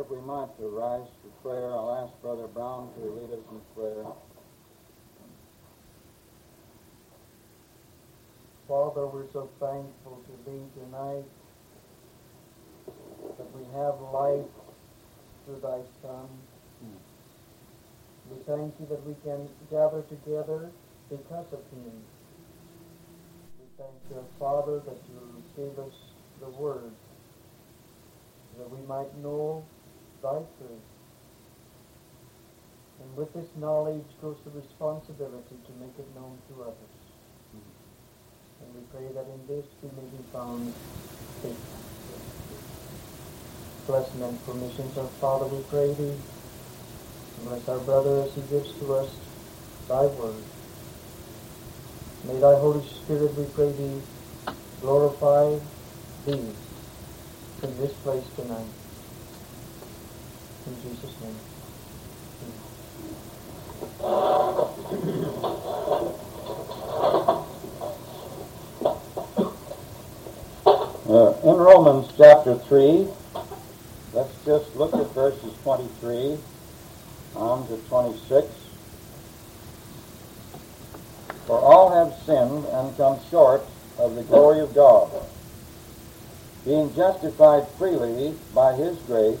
if we might to rise for prayer. I'll ask Brother Brown to lead us in prayer. Father, we're so thankful to Thee tonight that we have life through Thy Son. We thank You that we can gather together because of Him. We thank You, Father, that You gave us the Word that we might know Thy truth. And with this knowledge goes the responsibility to make it known to others. Hmm. And we pray that in this we may be found faithful. Bless men for missions, our Father, we pray Thee. Bless our brother as he gives to us Thy word. May Thy Holy Spirit, we pray Thee, glorify Thee in this place tonight. In Jesus' name. Uh, in Romans chapter 3, let's just look at verses 23 on to 26. For all have sinned and come short of the glory of God, being justified freely by his grace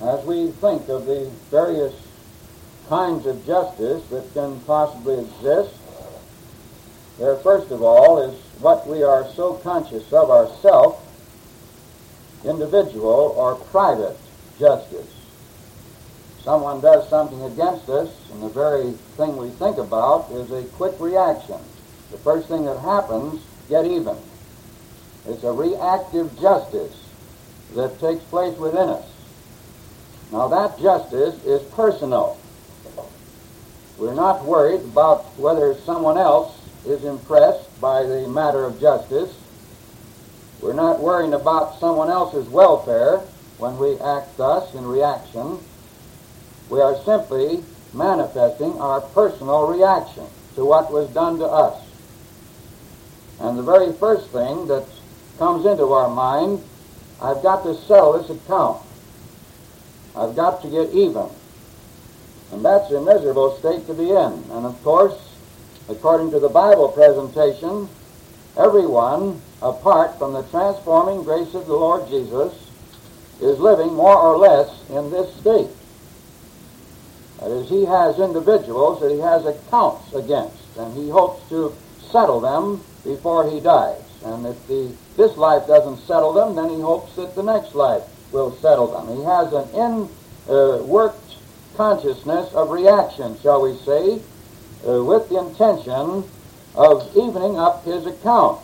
As we think of the various kinds of justice that can possibly exist, there first of all is what we are so conscious of ourself, individual or private justice. Someone does something against us, and the very thing we think about is a quick reaction. The first thing that happens, get even. It's a reactive justice that takes place within us. Now that justice is personal. We're not worried about whether someone else is impressed by the matter of justice. We're not worrying about someone else's welfare when we act thus in reaction. We are simply manifesting our personal reaction to what was done to us. And the very first thing that comes into our mind, I've got to settle this account. I've got to get even. And that's a miserable state to be in. And of course, according to the Bible presentation, everyone, apart from the transforming grace of the Lord Jesus, is living more or less in this state. That is, he has individuals that he has accounts against, and he hopes to settle them before he dies. And if the, this life doesn't settle them, then he hopes that the next life will settle them. He has an in-worked uh, consciousness of reaction, shall we say, uh, with the intention of evening up his account.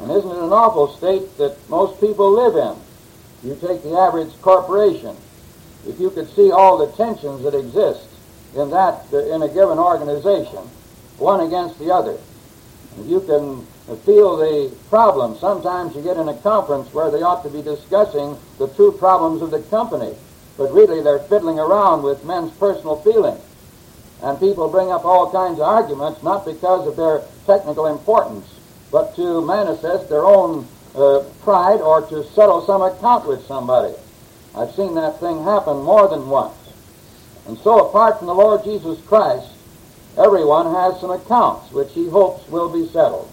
And isn't it an awful state that most people live in? You take the average corporation. If you could see all the tensions that exist in that uh, in a given organization, one against the other, if you can feel the problem. Sometimes you get in a conference where they ought to be discussing the true problems of the company, but really they're fiddling around with men's personal feelings. And people bring up all kinds of arguments, not because of their technical importance, but to manifest their own uh, pride or to settle some account with somebody. I've seen that thing happen more than once. And so, apart from the Lord Jesus Christ, everyone has some accounts which he hopes will be settled.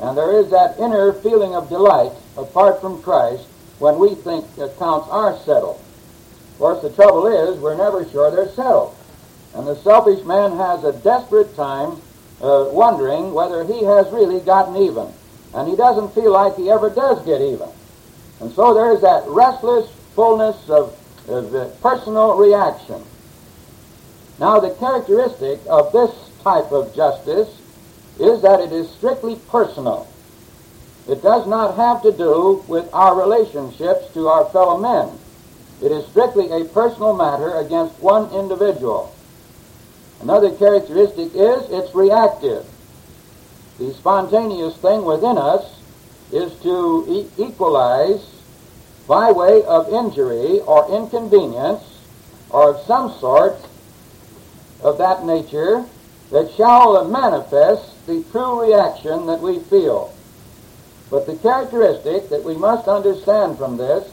And there is that inner feeling of delight apart from Christ when we think accounts are settled. Of course, the trouble is we're never sure they're settled. And the selfish man has a desperate time uh, wondering whether he has really gotten even. And he doesn't feel like he ever does get even. And so there's that restless fullness of, of personal reaction. Now, the characteristic of this type of justice is that it is strictly personal. It does not have to do with our relationships to our fellow men. It is strictly a personal matter against one individual. Another characteristic is it's reactive. The spontaneous thing within us is to e- equalize by way of injury or inconvenience or of some sort of that nature that shall manifest the true reaction that we feel. But the characteristic that we must understand from this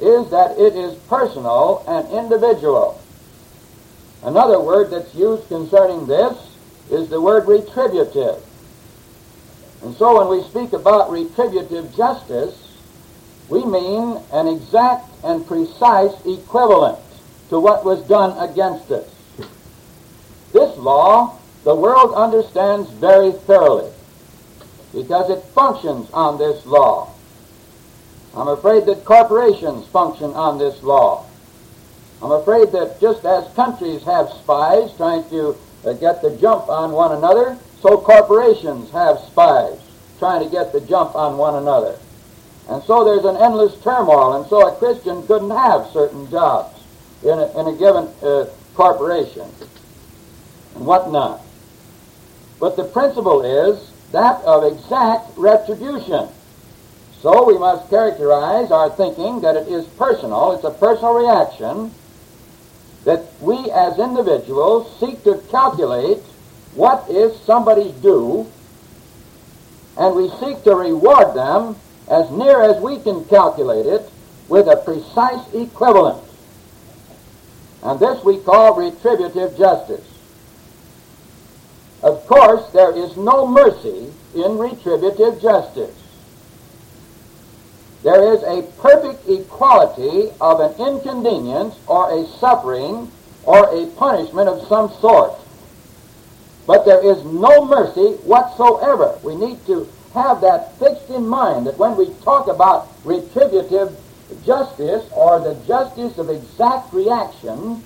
is that it is personal and individual. Another word that's used concerning this is the word retributive. And so when we speak about retributive justice, we mean an exact and precise equivalent to what was done against us. This law, the world understands very thoroughly because it functions on this law. I'm afraid that corporations function on this law. I'm afraid that just as countries have spies trying to uh, get the jump on one another, so corporations have spies trying to get the jump on one another. And so there's an endless turmoil, and so a Christian couldn't have certain jobs in a, in a given uh, corporation and whatnot. But the principle is that of exact retribution. So we must characterize our thinking that it is personal, it's a personal reaction, that we as individuals seek to calculate what is somebody's due, and we seek to reward them as near as we can calculate it with a precise equivalent. And this we call retributive justice. Of course, there is no mercy in retributive justice. There is a perfect equality of an inconvenience or a suffering or a punishment of some sort. But there is no mercy whatsoever. We need to have that fixed in mind that when we talk about retributive justice or the justice of exact reaction,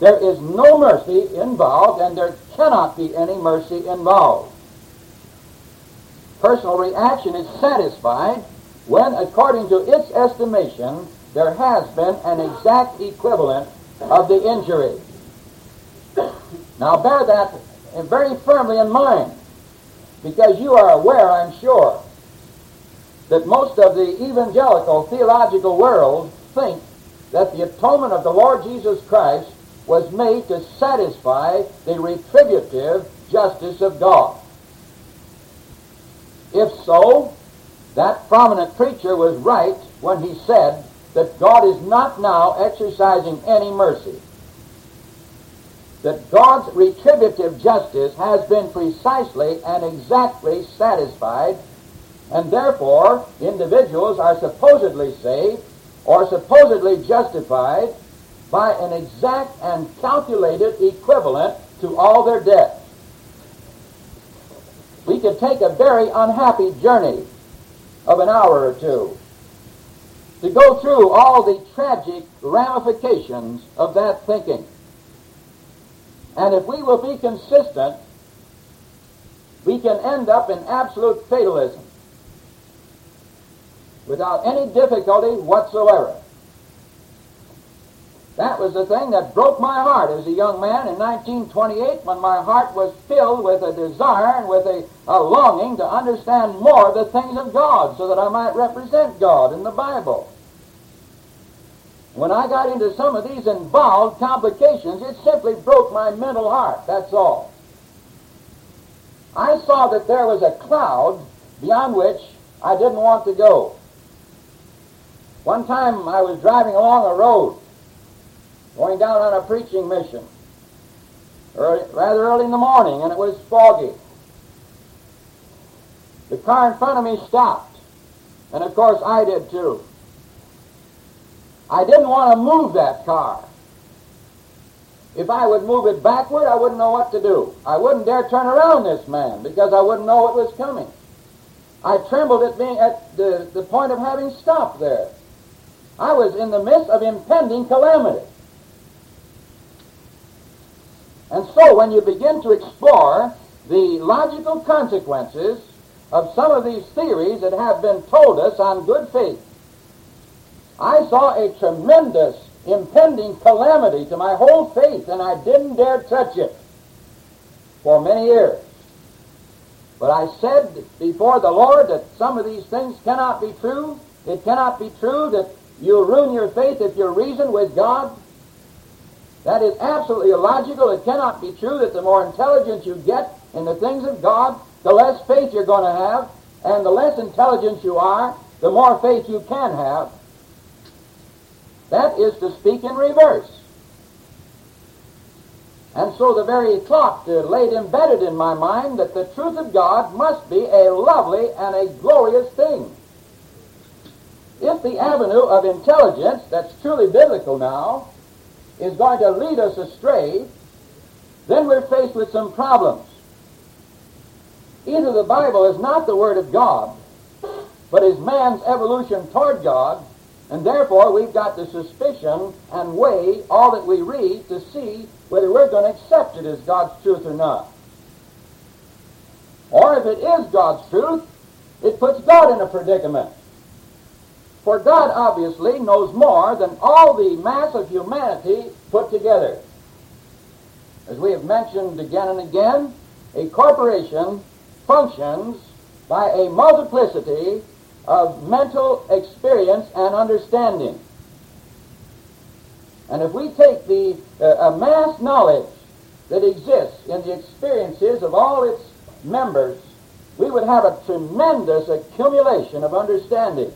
there is no mercy involved and there cannot be any mercy involved. Personal reaction is satisfied when, according to its estimation, there has been an exact equivalent of the injury. Now bear that very firmly in mind, because you are aware, I'm sure, that most of the evangelical theological world think that the atonement of the Lord Jesus Christ was made to satisfy the retributive justice of God. If so, that prominent preacher was right when he said that God is not now exercising any mercy. That God's retributive justice has been precisely and exactly satisfied, and therefore individuals are supposedly saved or supposedly justified by an exact and calculated equivalent to all their debts. We could take a very unhappy journey of an hour or two to go through all the tragic ramifications of that thinking. And if we will be consistent, we can end up in absolute fatalism without any difficulty whatsoever. That was the thing that broke my heart as a young man in 1928 when my heart was filled with a desire and with a, a longing to understand more the things of God so that I might represent God in the Bible. When I got into some of these involved complications, it simply broke my mental heart, that's all. I saw that there was a cloud beyond which I didn't want to go. One time I was driving along a road going down on a preaching mission early, rather early in the morning, and it was foggy. The car in front of me stopped, and of course I did too. I didn't want to move that car. If I would move it backward, I wouldn't know what to do. I wouldn't dare turn around this man because I wouldn't know what was coming. I trembled at being at the, the point of having stopped there. I was in the midst of impending calamity. And so when you begin to explore the logical consequences of some of these theories that have been told us on good faith. I saw a tremendous impending calamity to my whole faith, and I didn't dare touch it for many years. But I said before the Lord that some of these things cannot be true. It cannot be true that you'll ruin your faith if you reason with God. That is absolutely illogical. It cannot be true that the more intelligence you get in the things of God, the less faith you're going to have, and the less intelligent you are, the more faith you can have. That is to speak in reverse. And so the very thought laid embedded in my mind that the truth of God must be a lovely and a glorious thing. If the avenue of intelligence that's truly biblical now is going to lead us astray, then we're faced with some problems. Either the Bible is not the Word of God, but is man's evolution toward God, and therefore we've got to suspicion and weigh all that we read to see whether we're going to accept it as God's truth or not. Or if it is God's truth, it puts God in a predicament. For God obviously knows more than all the mass of humanity put together. As we have mentioned again and again, a corporation functions by a multiplicity of mental experience and understanding. And if we take the uh, mass knowledge that exists in the experiences of all its members, we would have a tremendous accumulation of understanding.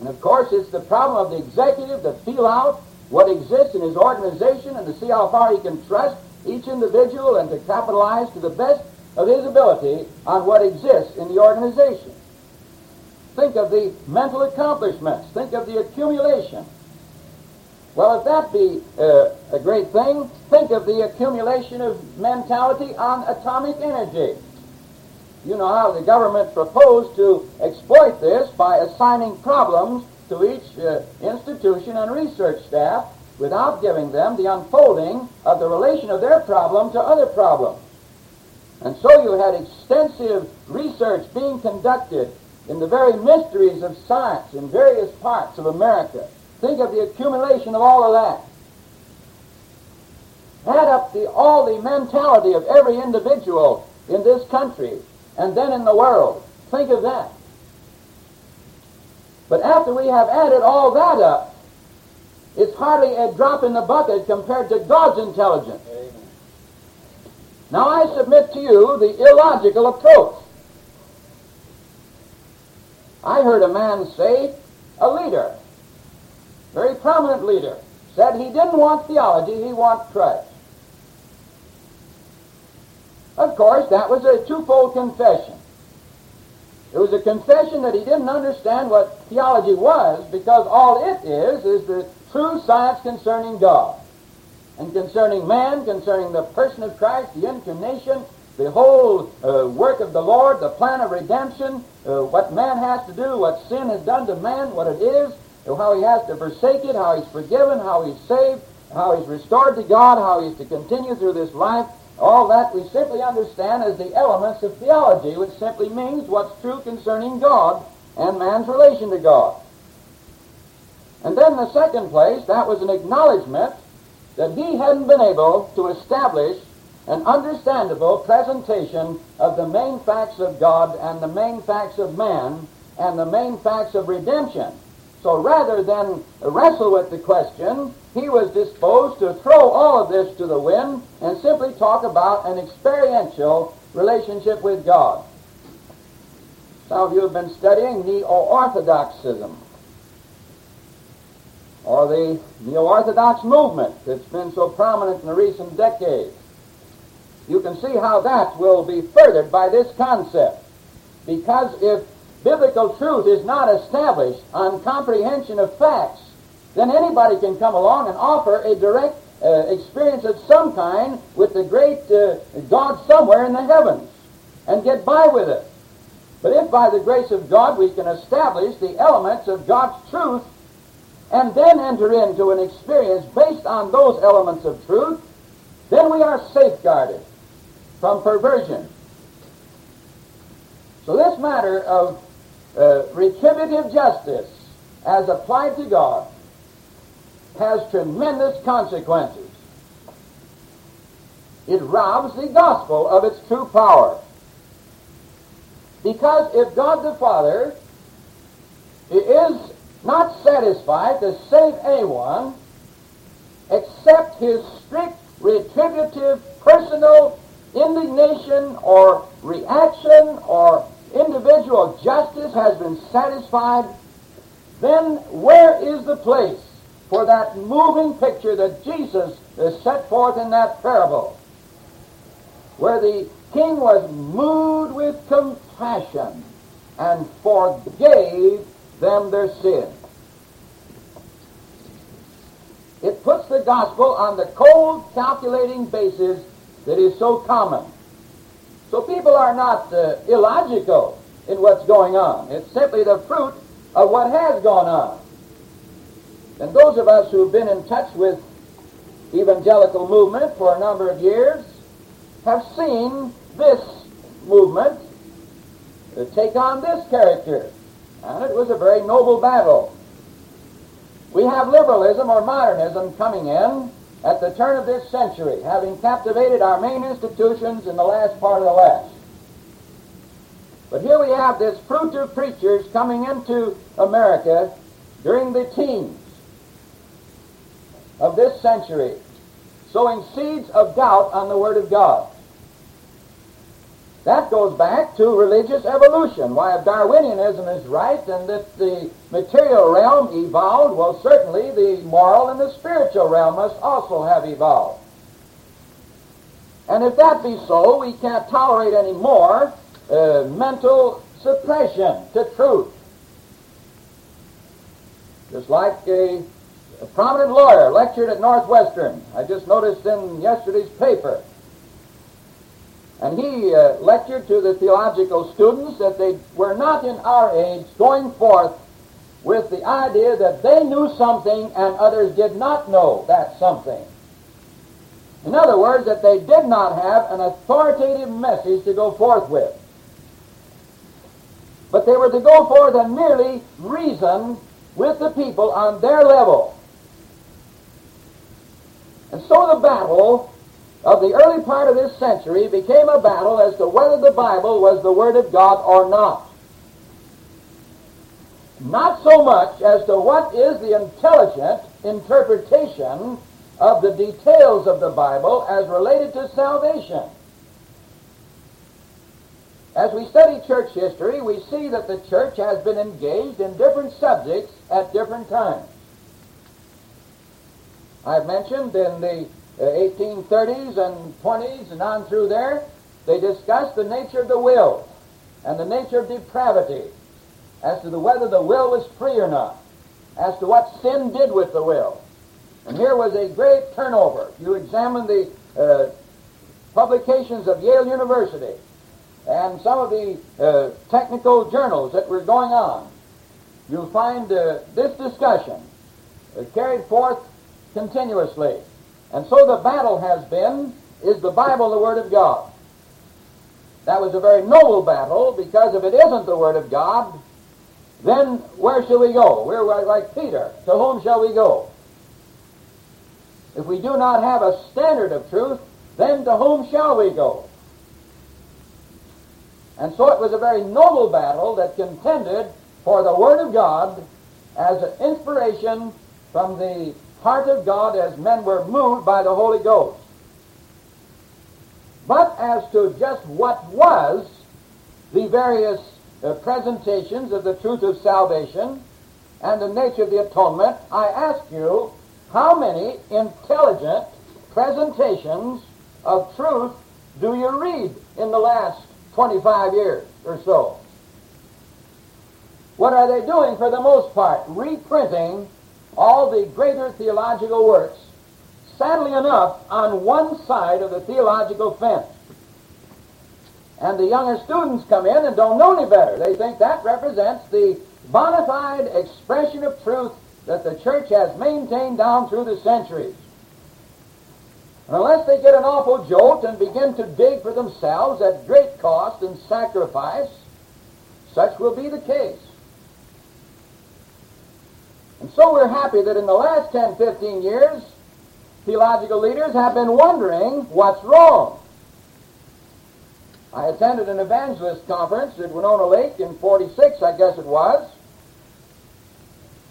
And of course, it's the problem of the executive to feel out what exists in his organization and to see how far he can trust each individual and to capitalize to the best of his ability on what exists in the organization. Think of the mental accomplishments. Think of the accumulation. Well, if that be uh, a great thing, think of the accumulation of mentality on atomic energy. You know how the government proposed to exploit this by assigning problems to each uh, institution and research staff without giving them the unfolding of the relation of their problem to other problems. And so you had extensive research being conducted in the very mysteries of science in various parts of America. Think of the accumulation of all of that. Add up the, all the mentality of every individual in this country and then in the world. Think of that. But after we have added all that up, it's hardly a drop in the bucket compared to God's intelligence. Amen. Now I submit to you the illogical approach. I heard a man say, a leader, very prominent leader, said he didn't want theology, he wanted Christ. Of course, that was a twofold confession. It was a confession that he didn't understand what theology was because all it is is the true science concerning God and concerning man, concerning the person of Christ, the incarnation, the whole uh, work of the Lord, the plan of redemption, uh, what man has to do, what sin has done to man, what it is, how he has to forsake it, how he's forgiven, how he's saved, how he's restored to God, how he's to continue through this life. All that we simply understand as the elements of theology, which simply means what's true concerning God and man's relation to God. And then the second place, that was an acknowledgement that he hadn't been able to establish an understandable presentation of the main facts of God and the main facts of man and the main facts of redemption. So rather than wrestle with the question, he was disposed to throw all of this to the wind and simply talk about an experiential relationship with God. Some of you have been studying Neo-Orthodoxism or the Neo-Orthodox movement that's been so prominent in the recent decades you can see how that will be furthered by this concept. Because if biblical truth is not established on comprehension of facts, then anybody can come along and offer a direct uh, experience of some kind with the great uh, God somewhere in the heavens and get by with it. But if by the grace of God we can establish the elements of God's truth and then enter into an experience based on those elements of truth, then we are safeguarded from perversion. So this matter of uh, retributive justice as applied to God has tremendous consequences. It robs the gospel of its true power. Because if God the Father is not satisfied to save anyone except his strict retributive personal indignation or reaction or individual justice has been satisfied, then where is the place for that moving picture that Jesus is set forth in that parable? Where the king was moved with compassion and forgave them their sin. It puts the gospel on the cold, calculating basis that is so common. So people are not uh, illogical in what's going on. It's simply the fruit of what has gone on. And those of us who've been in touch with evangelical movement for a number of years have seen this movement take on this character. And it was a very noble battle. We have liberalism or modernism coming in at the turn of this century, having captivated our main institutions in the last part of the last. But here we have this fruit of preachers coming into America during the teens of this century, sowing seeds of doubt on the Word of God. That goes back to religious evolution. Why, if Darwinianism is right and that the material realm evolved, well, certainly the moral and the spiritual realm must also have evolved. And if that be so, we can't tolerate any more uh, mental suppression to truth. Just like a, a prominent lawyer lectured at Northwestern, I just noticed in yesterday's paper and he uh, lectured to the theological students that they were not in our age going forth with the idea that they knew something and others did not know that something. In other words, that they did not have an authoritative message to go forth with. But they were to go forth and merely reason with the people on their level. And so the battle of the early part of this century became a battle as to whether the Bible was the Word of God or not. Not so much as to what is the intelligent interpretation of the details of the Bible as related to salvation. As we study church history, we see that the church has been engaged in different subjects at different times. I've mentioned in the 1830s and 20s and on through there, they discussed the nature of the will and the nature of depravity as to the, whether the will was free or not, as to what sin did with the will. And here was a great turnover. You examine the uh, publications of Yale University and some of the uh, technical journals that were going on. You'll find uh, this discussion uh, carried forth continuously. And so the battle has been, is the Bible the Word of God? That was a very noble battle because if it isn't the Word of God, then where shall we go? We're like Peter. To whom shall we go? If we do not have a standard of truth, then to whom shall we go? And so it was a very noble battle that contended for the Word of God as an inspiration from the heart of God as men were moved by the Holy Ghost. But as to just what was the various uh, presentations of the truth of salvation and the nature of the atonement, I ask you, how many intelligent presentations of truth do you read in the last 25 years or so? What are they doing for the most part? Reprinting all the greater theological works, sadly enough, on one side of the theological fence. And the younger students come in and don't know any better. They think that represents the bona fide expression of truth that the church has maintained down through the centuries. Unless they get an awful jolt and begin to dig for themselves at great cost and sacrifice, such will be the case. And so we're happy that in the last 10, 15 years, theological leaders have been wondering what's wrong. I attended an evangelist conference at Winona Lake in 46, I guess it was.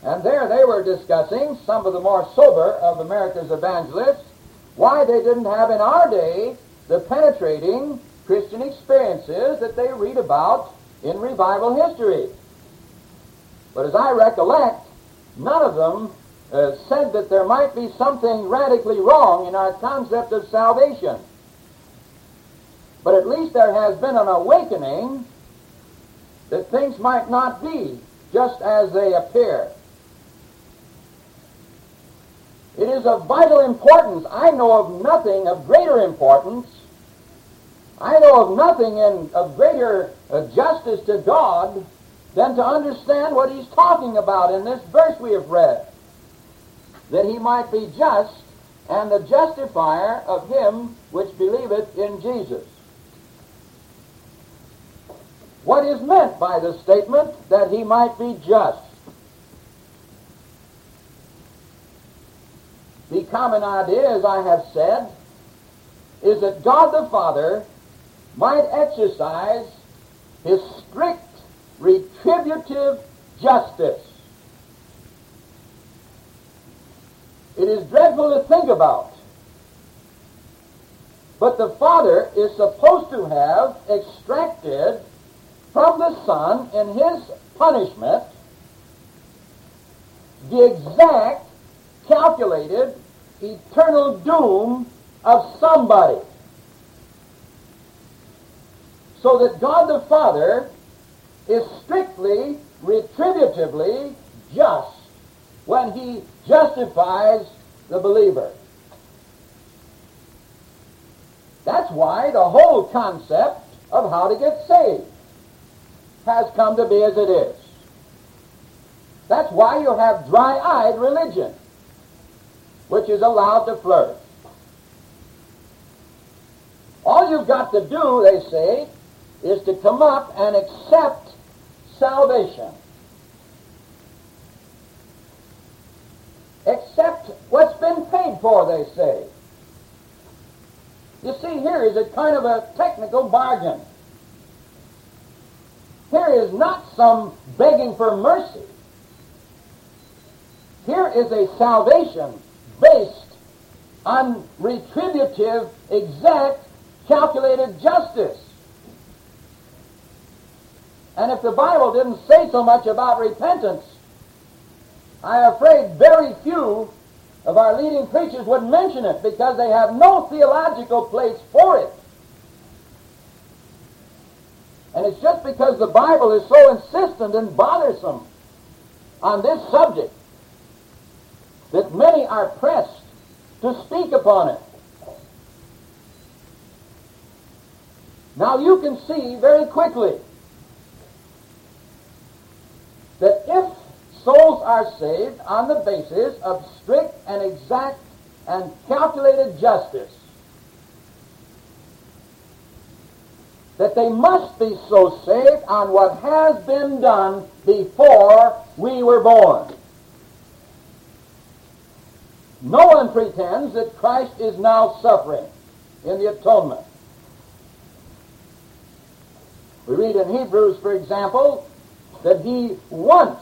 And there they were discussing, some of the more sober of America's evangelists, why they didn't have in our day the penetrating Christian experiences that they read about in revival history. But as I recollect, none of them uh, said that there might be something radically wrong in our concept of salvation. But at least there has been an awakening that things might not be just as they appear. It is of vital importance. I know of nothing of greater importance. I know of nothing in, of greater uh, justice to God than to understand what he's talking about in this verse we have read. That he might be just and the justifier of him which believeth in Jesus. What is meant by the statement that he might be just? The common idea, as I have said, is that God the Father might exercise his strict retributive justice. It is dreadful to think about. But the Father is supposed to have extracted from the Son in his punishment the exact calculated eternal doom of somebody. So that God the Father is strictly, retributively just when he justifies the believer. That's why the whole concept of how to get saved has come to be as it is. That's why you have dry-eyed religion which is allowed to flourish. All you've got to do, they say, is to come up and accept salvation. Except what's been paid for, they say. You see, here is a kind of a technical bargain. Here is not some begging for mercy. Here is a salvation based on retributive, exact, calculated justice. And if the Bible didn't say so much about repentance, I am afraid very few of our leading preachers would mention it because they have no theological place for it. And it's just because the Bible is so insistent and bothersome on this subject that many are pressed to speak upon it. Now you can see very quickly that if souls are saved on the basis of strict and exact and calculated justice, that they must be so saved on what has been done before we were born. No one pretends that Christ is now suffering in the atonement. We read in Hebrews, for example, that he once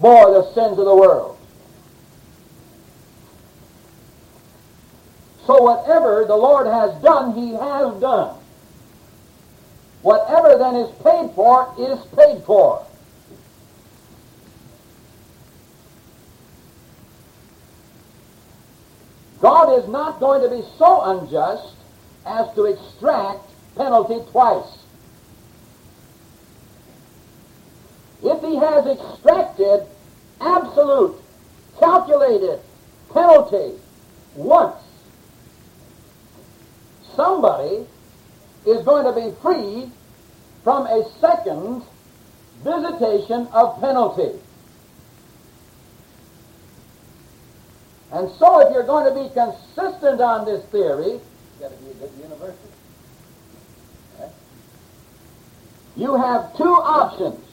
bore the sins of the world. So whatever the Lord has done, he has done. Whatever then is paid for is paid for. God is not going to be so unjust as to extract penalty twice. If he has extracted absolute, calculated penalty once, somebody is going to be free from a second visitation of penalty. And so if you're going to be consistent on this theory, you've got to be a good university. Okay? You have two options.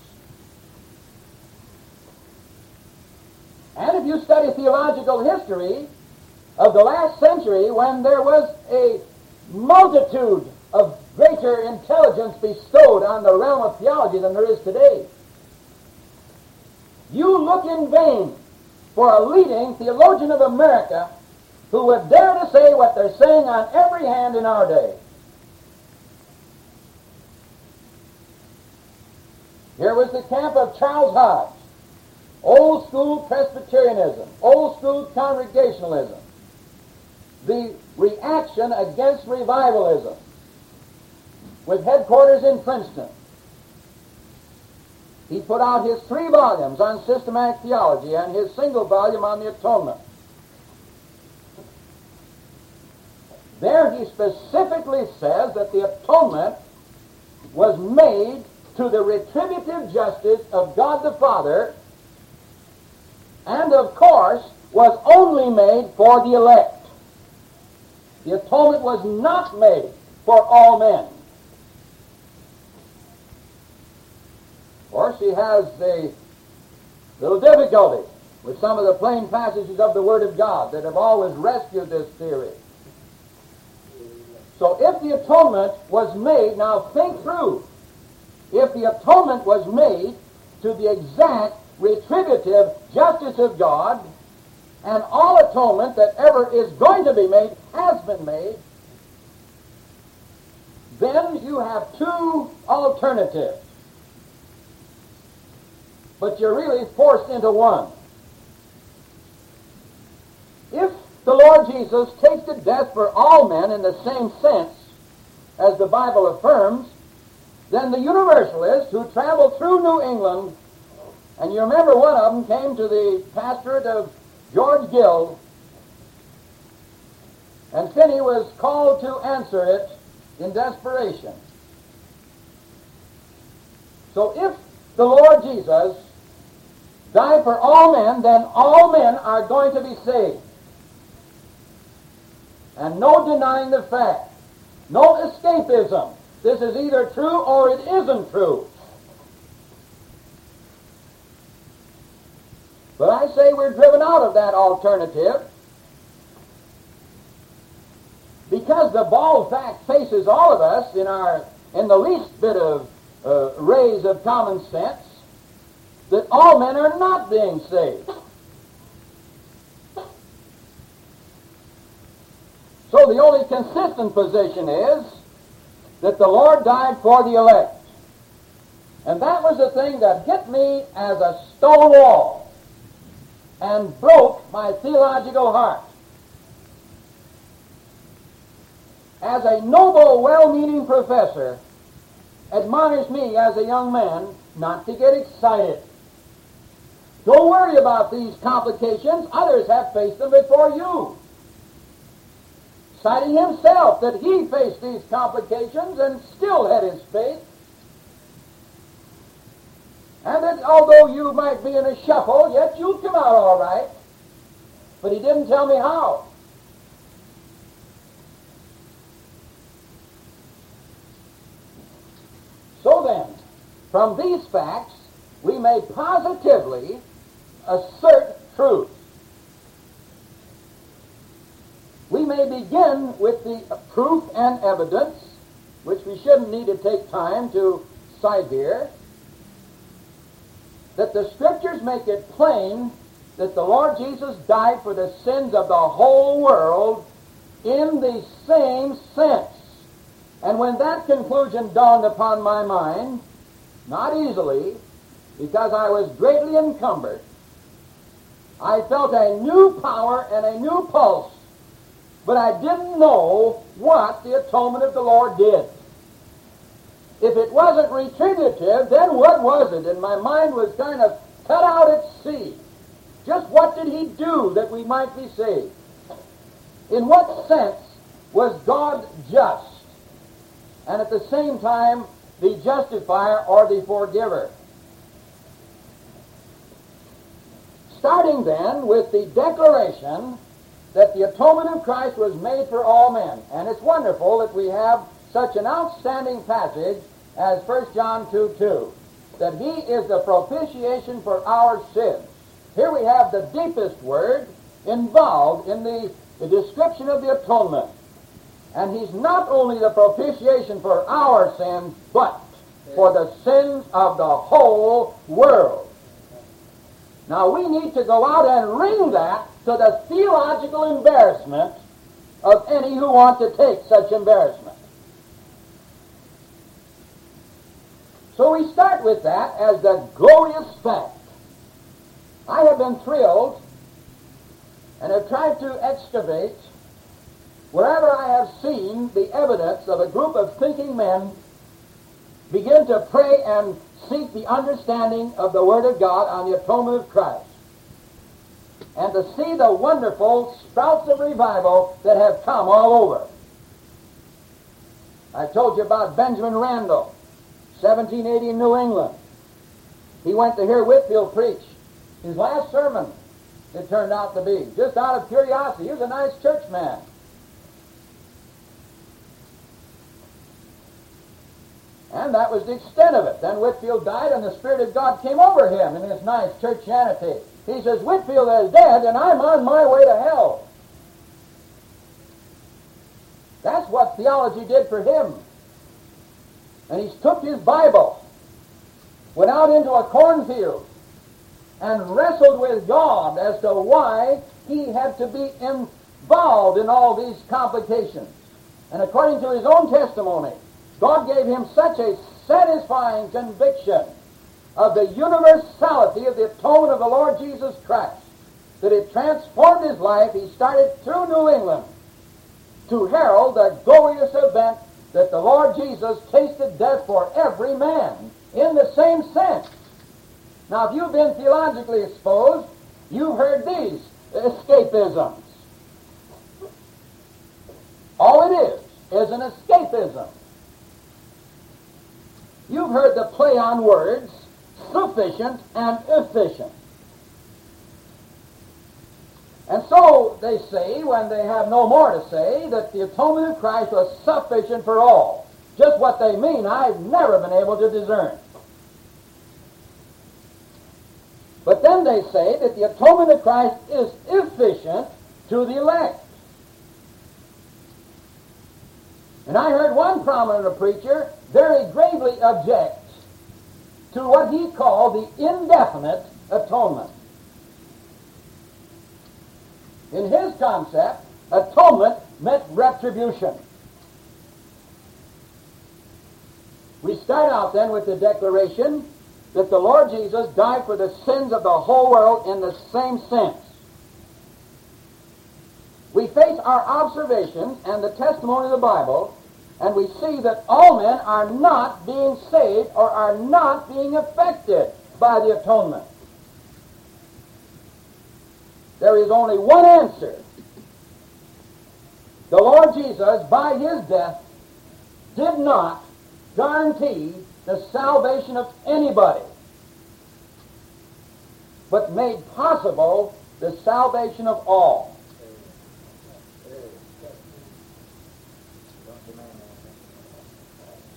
Theological history of the last century when there was a multitude of greater intelligence bestowed on the realm of theology than there is today. You look in vain for a leading theologian of America who would dare to say what they're saying on every hand in our day. Here was the camp of Charles Hodge, old school Presbyterianism, old school Congregationalism, the reaction against revivalism, with headquarters in Princeton. He put out his three volumes on systematic theology and his single volume on the atonement. There he specifically says that the atonement was made to the retributive justice of God the Father and, of course, was only made for the elect. The atonement was not made for all men. Of course, he has a little difficulty with some of the plain passages of the Word of God that have always rescued this theory. So if the atonement was made, now think through, if the atonement was made to the exact retributive justice of God, and all atonement that ever is going to be made has been made, then you have two alternatives. But you're really forced into one. If the Lord Jesus tasted death for all men in the same sense as the Bible affirms, then the Universalists who traveled through New England, and you remember one of them came to the pastorate of George Gale, and Finney was called to answer it in desperation. So if the Lord Jesus died for all men, then all men are going to be saved. And no denying the fact. No escapism. This is either true or it isn't true. But I say we're driven out of that alternative because the bald fact faces all of us in our in the least bit of uh, rays of common sense that all men are not being saved. So the only consistent position is that the Lord died for the elect. And that was the thing that hit me as a stone wall and broke my theological heart. As a noble, well-meaning professor admonished me as a young man not to get excited. Don't worry about these complications. Others have faced them before you citing himself that he faced these complications and still had his faith. And that although you might be in a shuffle, yet you'll come out all right. But he didn't tell me how. So then, from these facts, we may positively assert truth. We may begin with the proof and evidence, which we shouldn't need to take time to cite here, that the Scriptures make it plain that the Lord Jesus died for the sins of the whole world in the same sense. And when that conclusion dawned upon my mind, not easily, because I was greatly encumbered, I felt a new power and a new pulse but I didn't know what the atonement of the Lord did. If it wasn't retributive, then what was it? And my mind was kind of cut out at sea. Just what did he do that we might be saved? In what sense was God just? And at the same time, the justifier or the forgiver? Starting then with the declaration that the atonement of Christ was made for all men. And it's wonderful that we have such an outstanding passage as 1 John 2 2, that he is the propitiation for our sins. Here we have the deepest word involved in the, the description of the atonement. And he's not only the propitiation for our sins, but for the sins of the whole world. Now we need to go out and ring that to the theological embarrassment of any who want to take such embarrassment. So we start with that as the glorious fact. I have been thrilled and have tried to excavate wherever I have seen the evidence of a group of thinking men begin to pray and seek the understanding of the Word of God on the atonement of Christ. And to see the wonderful sprouts of revival that have come all over. I told you about Benjamin Randall, 1780 in New England. He went to hear Whitefield preach. His last sermon, it turned out to be, just out of curiosity. He was a nice church man. And that was the extent of it. Then Whitefield died, and the Spirit of God came over him in his nice churchianity. He says, Whitefield is dead, and I'm on my way to hell. That's what theology did for him. And he took his Bible, went out into a cornfield, and wrestled with God as to why he had to be involved in all these complications. And according to his own testimony, God gave him such a satisfying conviction of the universality of the atonement of the Lord Jesus Christ that it transformed his life. He started through New England to herald the glorious event that the Lord Jesus tasted death for every man in the same sense. Now, if you've been theologically exposed, you've heard these escapisms. All it is is an escapism. You've heard the play on words, sufficient and efficient. And so they say, when they have no more to say, that the atonement of Christ was sufficient for all. Just what they mean, I've never been able to discern. But then they say that the atonement of Christ is efficient to the elect. And I heard one prominent preacher very gravely object to what he called the indefinite atonement. In his concept, atonement meant retribution. We start out then with the declaration that the Lord Jesus died for the sins of the whole world in the same sense. We face our observations and the testimony of the Bible, and we see that all men are not being saved or are not being affected by the atonement. There is only one answer. The Lord Jesus, by his death, did not guarantee the salvation of anybody, but made possible the salvation of all.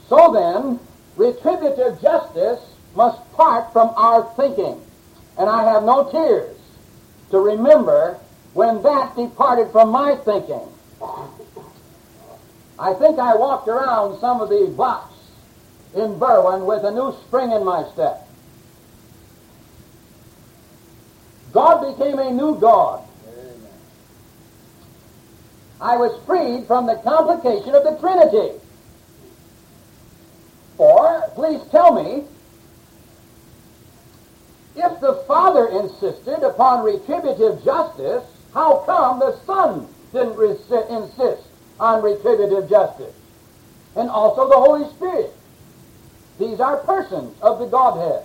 So then, retributive justice must part from our thinking. And I have no tears to remember when that departed from my thinking. I think I walked around some of the blocks in Berwyn with a new spring in my step. God became a new God. I was freed from the complication of the Trinity. Or, please tell me, if the Father insisted upon retributive justice, how come the Son didn't insist on retributive justice? And also the Holy Spirit. These are persons of the Godhead.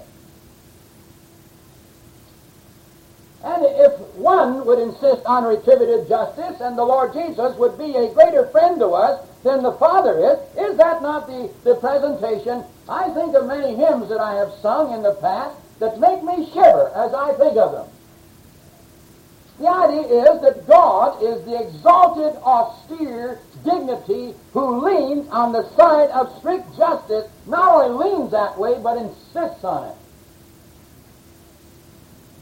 And if one would insist on retributive justice and the Lord Jesus would be a greater friend to us than the Father is, is that not the, the presentation? I think of many hymns that I have sung in the past that make me shiver as I think of them. The idea is that God is the exalted, austere dignity who leans on the side of strict justice, not only leans that way, but insists on it.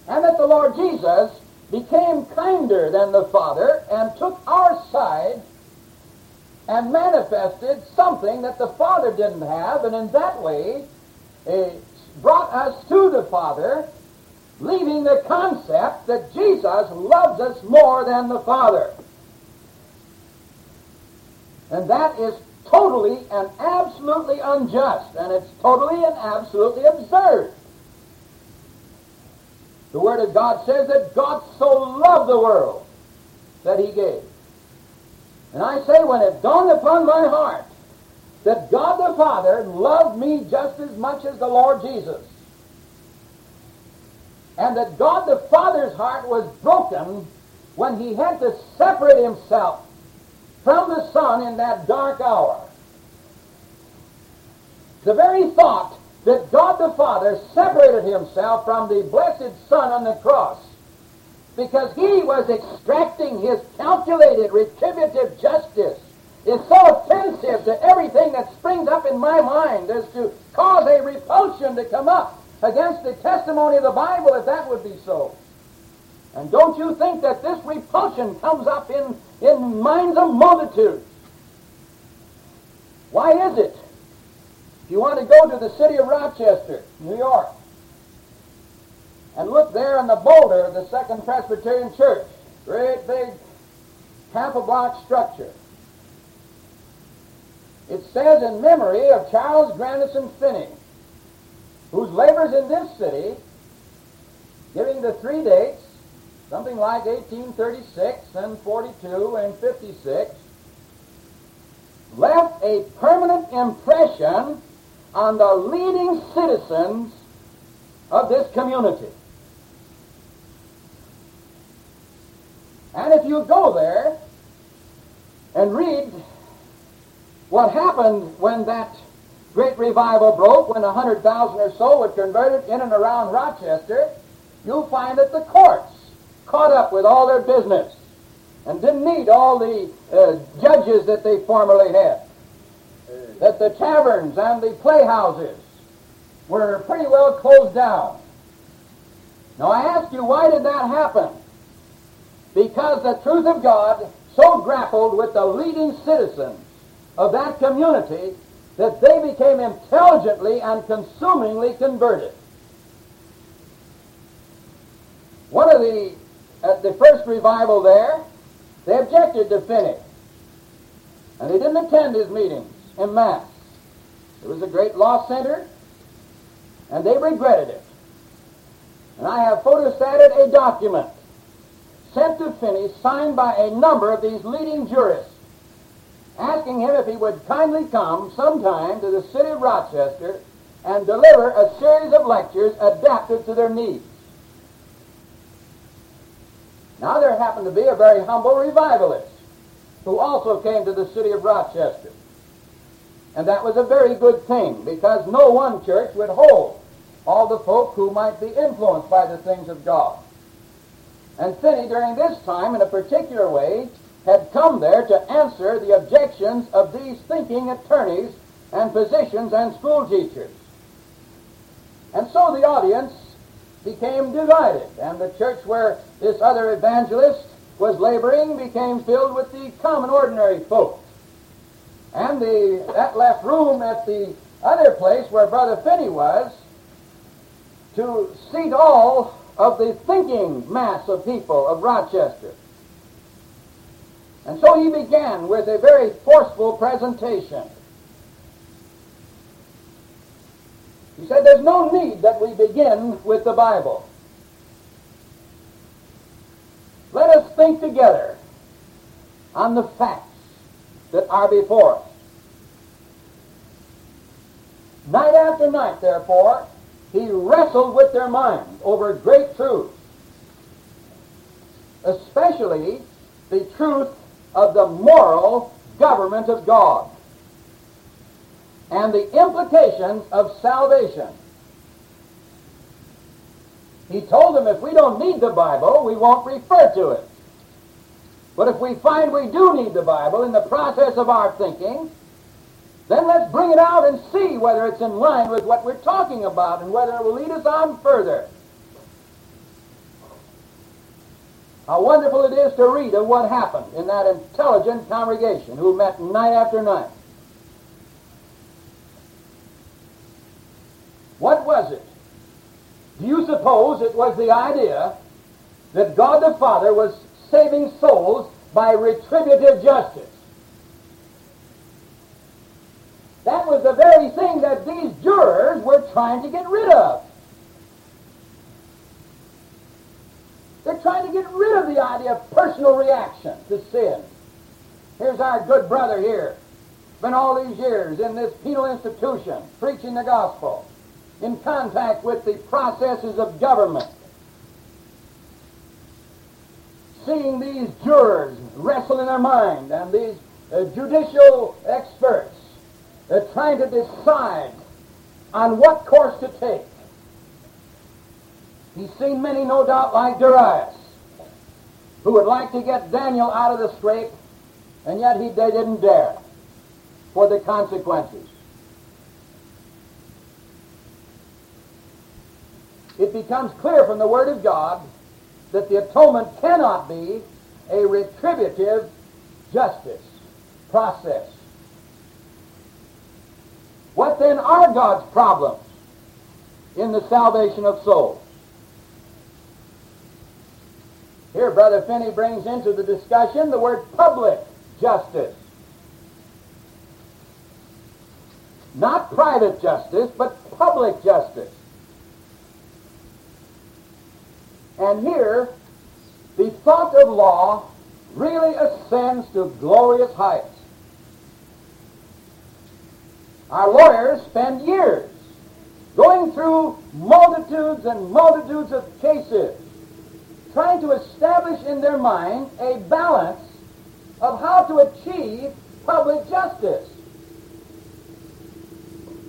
And that the Lord Jesus became kinder than the Father and took our side and manifested something that the Father didn't have, and in that way uh, brought us to the Father, leaving the concept that Jesus loves us more than the Father. And that is totally and absolutely unjust, and it's totally and absolutely absurd. The Word of God says that God so loved the world that He gave. And I say, when it dawned upon my heart that God the Father loved me just as much as the Lord Jesus, and that God the Father's heart was broken when He had to separate Himself from the Son in that dark hour. The very thought that God the Father separated himself from the blessed Son on the cross because he was extracting his calculated retributive justice is so offensive to everything that springs up in my mind as to cause a repulsion to come up against the testimony of the Bible if that would be so. And don't you think that this repulsion comes up in, in minds of multitudes? Why is it? If you want to go to the city of Rochester, New York, and look there on the boulder of the Second Presbyterian Church, great big half a block structure. It says in memory of Charles Grandison Finney, whose labors in this city, giving the three dates, something like 1836 and 42 and 56, left a permanent impression on the leading citizens of this community. And if you go there and read what happened when that great revival broke, when a 100,000 or so were converted in and around Rochester, you'll find that the courts caught up with all their business and didn't need all the uh, judges that they formerly had that the taverns and the playhouses were pretty well closed down. Now I ask you, why did that happen? Because the truth of God so grappled with the leading citizens of that community that they became intelligently and consumingly converted. One of the, at the first revival there, they objected to Finney. And they didn't attend his meetings in Mass. It was a great loss center, and they regretted it. And I have photostated a document sent to Finney, signed by a number of these leading jurists, asking him if he would kindly come sometime to the city of Rochester and deliver a series of lectures adapted to their needs. Now there happened to be a very humble revivalist who also came to the city of Rochester. And that was a very good thing because no one church would hold all the folk who might be influenced by the things of God. And Finney, during this time, in a particular way, had come there to answer the objections of these thinking attorneys and physicians and school teachers. And so the audience became divided, and the church where this other evangelist was laboring became filled with the common ordinary folk. And the, that left room at the other place where Brother Finney was to seat all of the thinking mass of people of Rochester. And so he began with a very forceful presentation. He said, There's no need that we begin with the Bible. Let us think together on the facts that are before us. Night after night, therefore, he wrestled with their minds over great truths, especially the truth of the moral government of God and the implications of salvation. He told them if we don't need the Bible, we won't refer to it. But if we find we do need the Bible in the process of our thinking, then let's bring it out and see whether it's in line with what we're talking about and whether it will lead us on further. How wonderful it is to read of what happened in that intelligent congregation who met night after night. What was it? Do you suppose it was the idea that God the Father was saving souls by retributive justice? That was the very thing that these jurors were trying to get rid of. They're trying to get rid of the idea of personal reaction to sin. Here's our good brother here. Been all these years in this penal institution, preaching the gospel, in contact with the processes of government. Seeing these jurors wrestle in their mind and these uh, judicial experts uh, trying to decide on what course to take. He's seen many, no doubt, like Darius, who would like to get Daniel out of the scrape, and yet he they didn't dare for the consequences. It becomes clear from the Word of God that the atonement cannot be a retributive justice process. What then are God's problems in the salvation of souls? Here, Brother Finney brings into the discussion the word public justice. Not private justice, but public justice. And here, the thought of law really ascends to glorious heights. Our lawyers spend years going through multitudes and multitudes of cases trying to establish in their mind a balance of how to achieve public justice.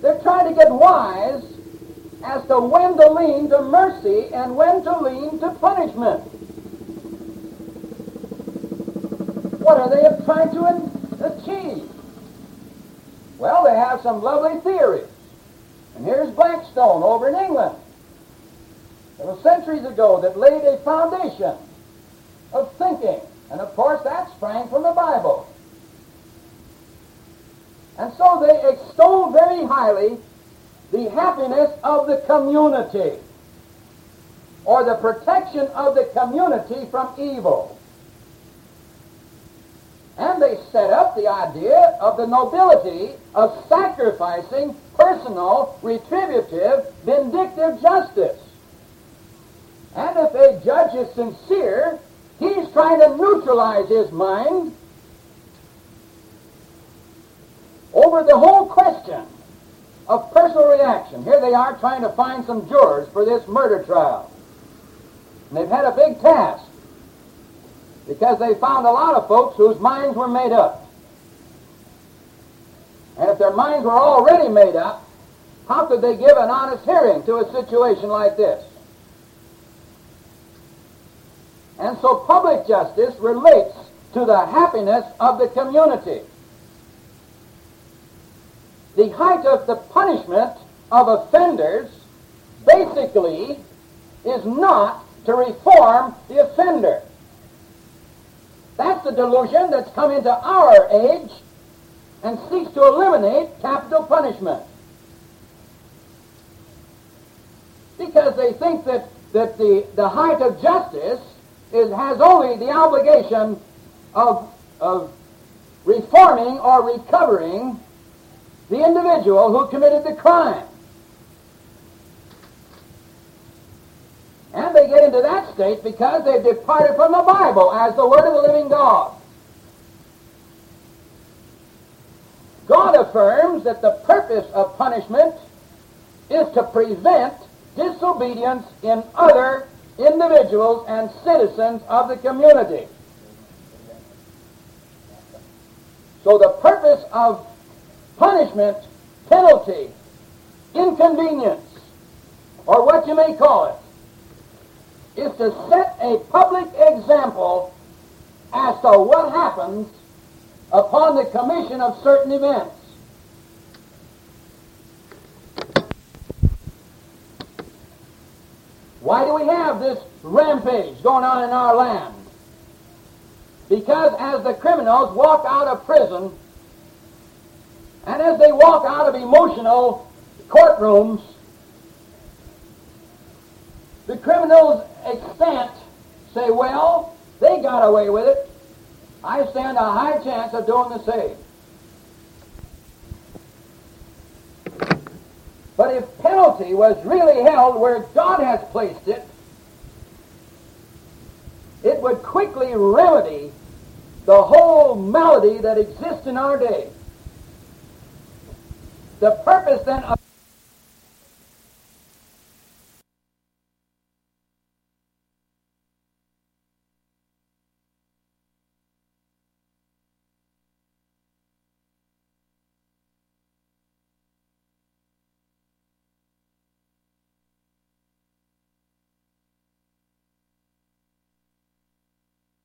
They're trying to get wise as to when to lean to mercy and when to lean to punishment. What are they trying to achieve? Well, they have some lovely theories. And here's Blackstone over in England. It was centuries ago that laid a foundation of thinking. And of course, that sprang from the Bible. And so they extol very highly the happiness of the community or the protection of the community from evil. And they set up the idea of the nobility of sacrificing personal, retributive, vindictive justice. And if a judge is sincere, he's trying to neutralize his mind over the whole question of personal reaction. Here they are trying to find some jurors for this murder trial. And they've had a big task because they found a lot of folks whose minds were made up. And if their minds were already made up, how could they give an honest hearing to a situation like this? And so public justice relates to the happiness of the community. The height of the punishment of offenders basically is not to reform the offender. That's the delusion that's come into our age and seeks to eliminate capital punishment. Because they think that, that the, the height of justice is, has only the obligation of, of reforming or recovering the individual who committed the crime. And they get into that state because they've departed from the Bible as the Word of the living God. God affirms that the purpose of punishment is to prevent disobedience in other individuals and citizens of the community. So the purpose of punishment, penalty, inconvenience, or what you may call it, is to set a public example as to what happens upon the commission of certain events. Why do we have this rampage going on in our land? Because as the criminals walk out of prison, and as they walk out of emotional courtrooms, the criminals extent say, well, they got away with it. I stand a high chance of doing the same. But if penalty was really held where God has placed it, it would quickly remedy the whole malady that exists in our day. The purpose then of